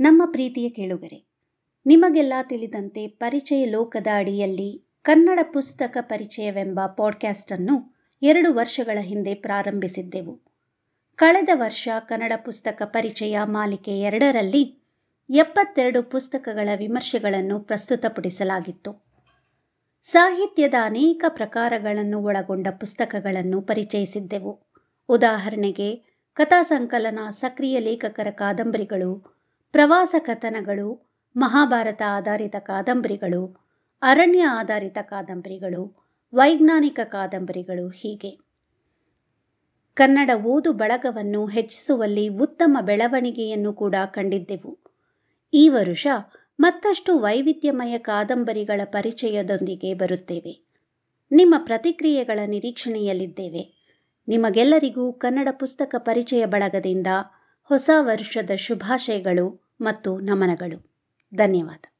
ನಮ್ಮ ಪ್ರೀತಿಯ ಕೇಳುಗರೆ, ನಿಮಗೆಲ್ಲ ತಿಳಿದಂತೆ ಪರಿಚಯ ಲೋಕದ ಅಡಿಯಲ್ಲಿ ಕನ್ನಡ ಪುಸ್ತಕ ಪರಿಚಯವೆಂಬ ಪಾಡ್ಕ್ಯಾಸ್ಟ್ ಅನ್ನು ಎರಡು ವರ್ಷಗಳ ಹಿಂದೆ ಪ್ರಾರಂಭಿಸಿದ್ದೆವು. ಕಳೆದ ವರ್ಷ ಕನ್ನಡ ಪುಸ್ತಕ ಪರಿಚಯ ಮಾಲಿಕೆ ಎರಡರಲ್ಲಿ ಎಪ್ಪತ್ತೆರಡು ಪುಸ್ತಕಗಳ ವಿಮರ್ಶೆಗಳನ್ನು ಪ್ರಸ್ತುತಪಡಿಸಲಾಗಿತ್ತು. ಸಾಹಿತ್ಯದ ಅನೇಕ ಪ್ರಕಾರಗಳನ್ನು ಒಳಗೊಂಡ ಪುಸ್ತಕಗಳನ್ನು ಪರಿಚಯಿಸಿದ್ದೆವು. ಉದಾಹರಣೆಗೆ, ಕಥಾ ಸಂಕಲನ ಸಕ್ರಿಯ ಲೇಖಕರ ಕಾದಂಬರಿಗಳು ಪ್ರವಾಸ ಕಥನಗಳು, ಮಹಾಭಾರತ ಆಧಾರಿತ ಕಾದಂಬರಿಗಳು, ಅರಣ್ಯ ಆಧಾರಿತ ಕಾದಂಬರಿಗಳು, ವೈಜ್ಞಾನಿಕ ಕಾದಂಬರಿಗಳು ಹೀಗೆ. ಕನ್ನಡ ಓದು ಬಳಗವನ್ನು ಹೆಚ್ಚಿಸುವಲ್ಲಿ ಉತ್ತಮ ಬೆಳವಣಿಗೆಯನ್ನು ಕೂಡ ಕಂಡಿದ್ದೆವು. ಈ ವರುಷ ಮತ್ತಷ್ಟು ವೈವಿಧ್ಯಮಯ ಕಾದಂಬರಿಗಳ ಪರಿಚಯದೊಂದಿಗೆ ಬರುತ್ತೇವೆ. ನಿಮ್ಮ ಪ್ರತಿಕ್ರಿಯೆಗಳ ನಿರೀಕ್ಷಣೆಯಲ್ಲಿದ್ದೇವೆ. ನಿಮಗೆಲ್ಲರಿಗೂ ಕನ್ನಡ ಪುಸ್ತಕ ಪರಿಚಯ ಬಳಗದಿಂದ ಹೊಸ ವರ್ಷದ ಶುಭಾಶಯಗಳು ಮತ್ತು ನಮನಗಳು. ಧನ್ಯವಾದ.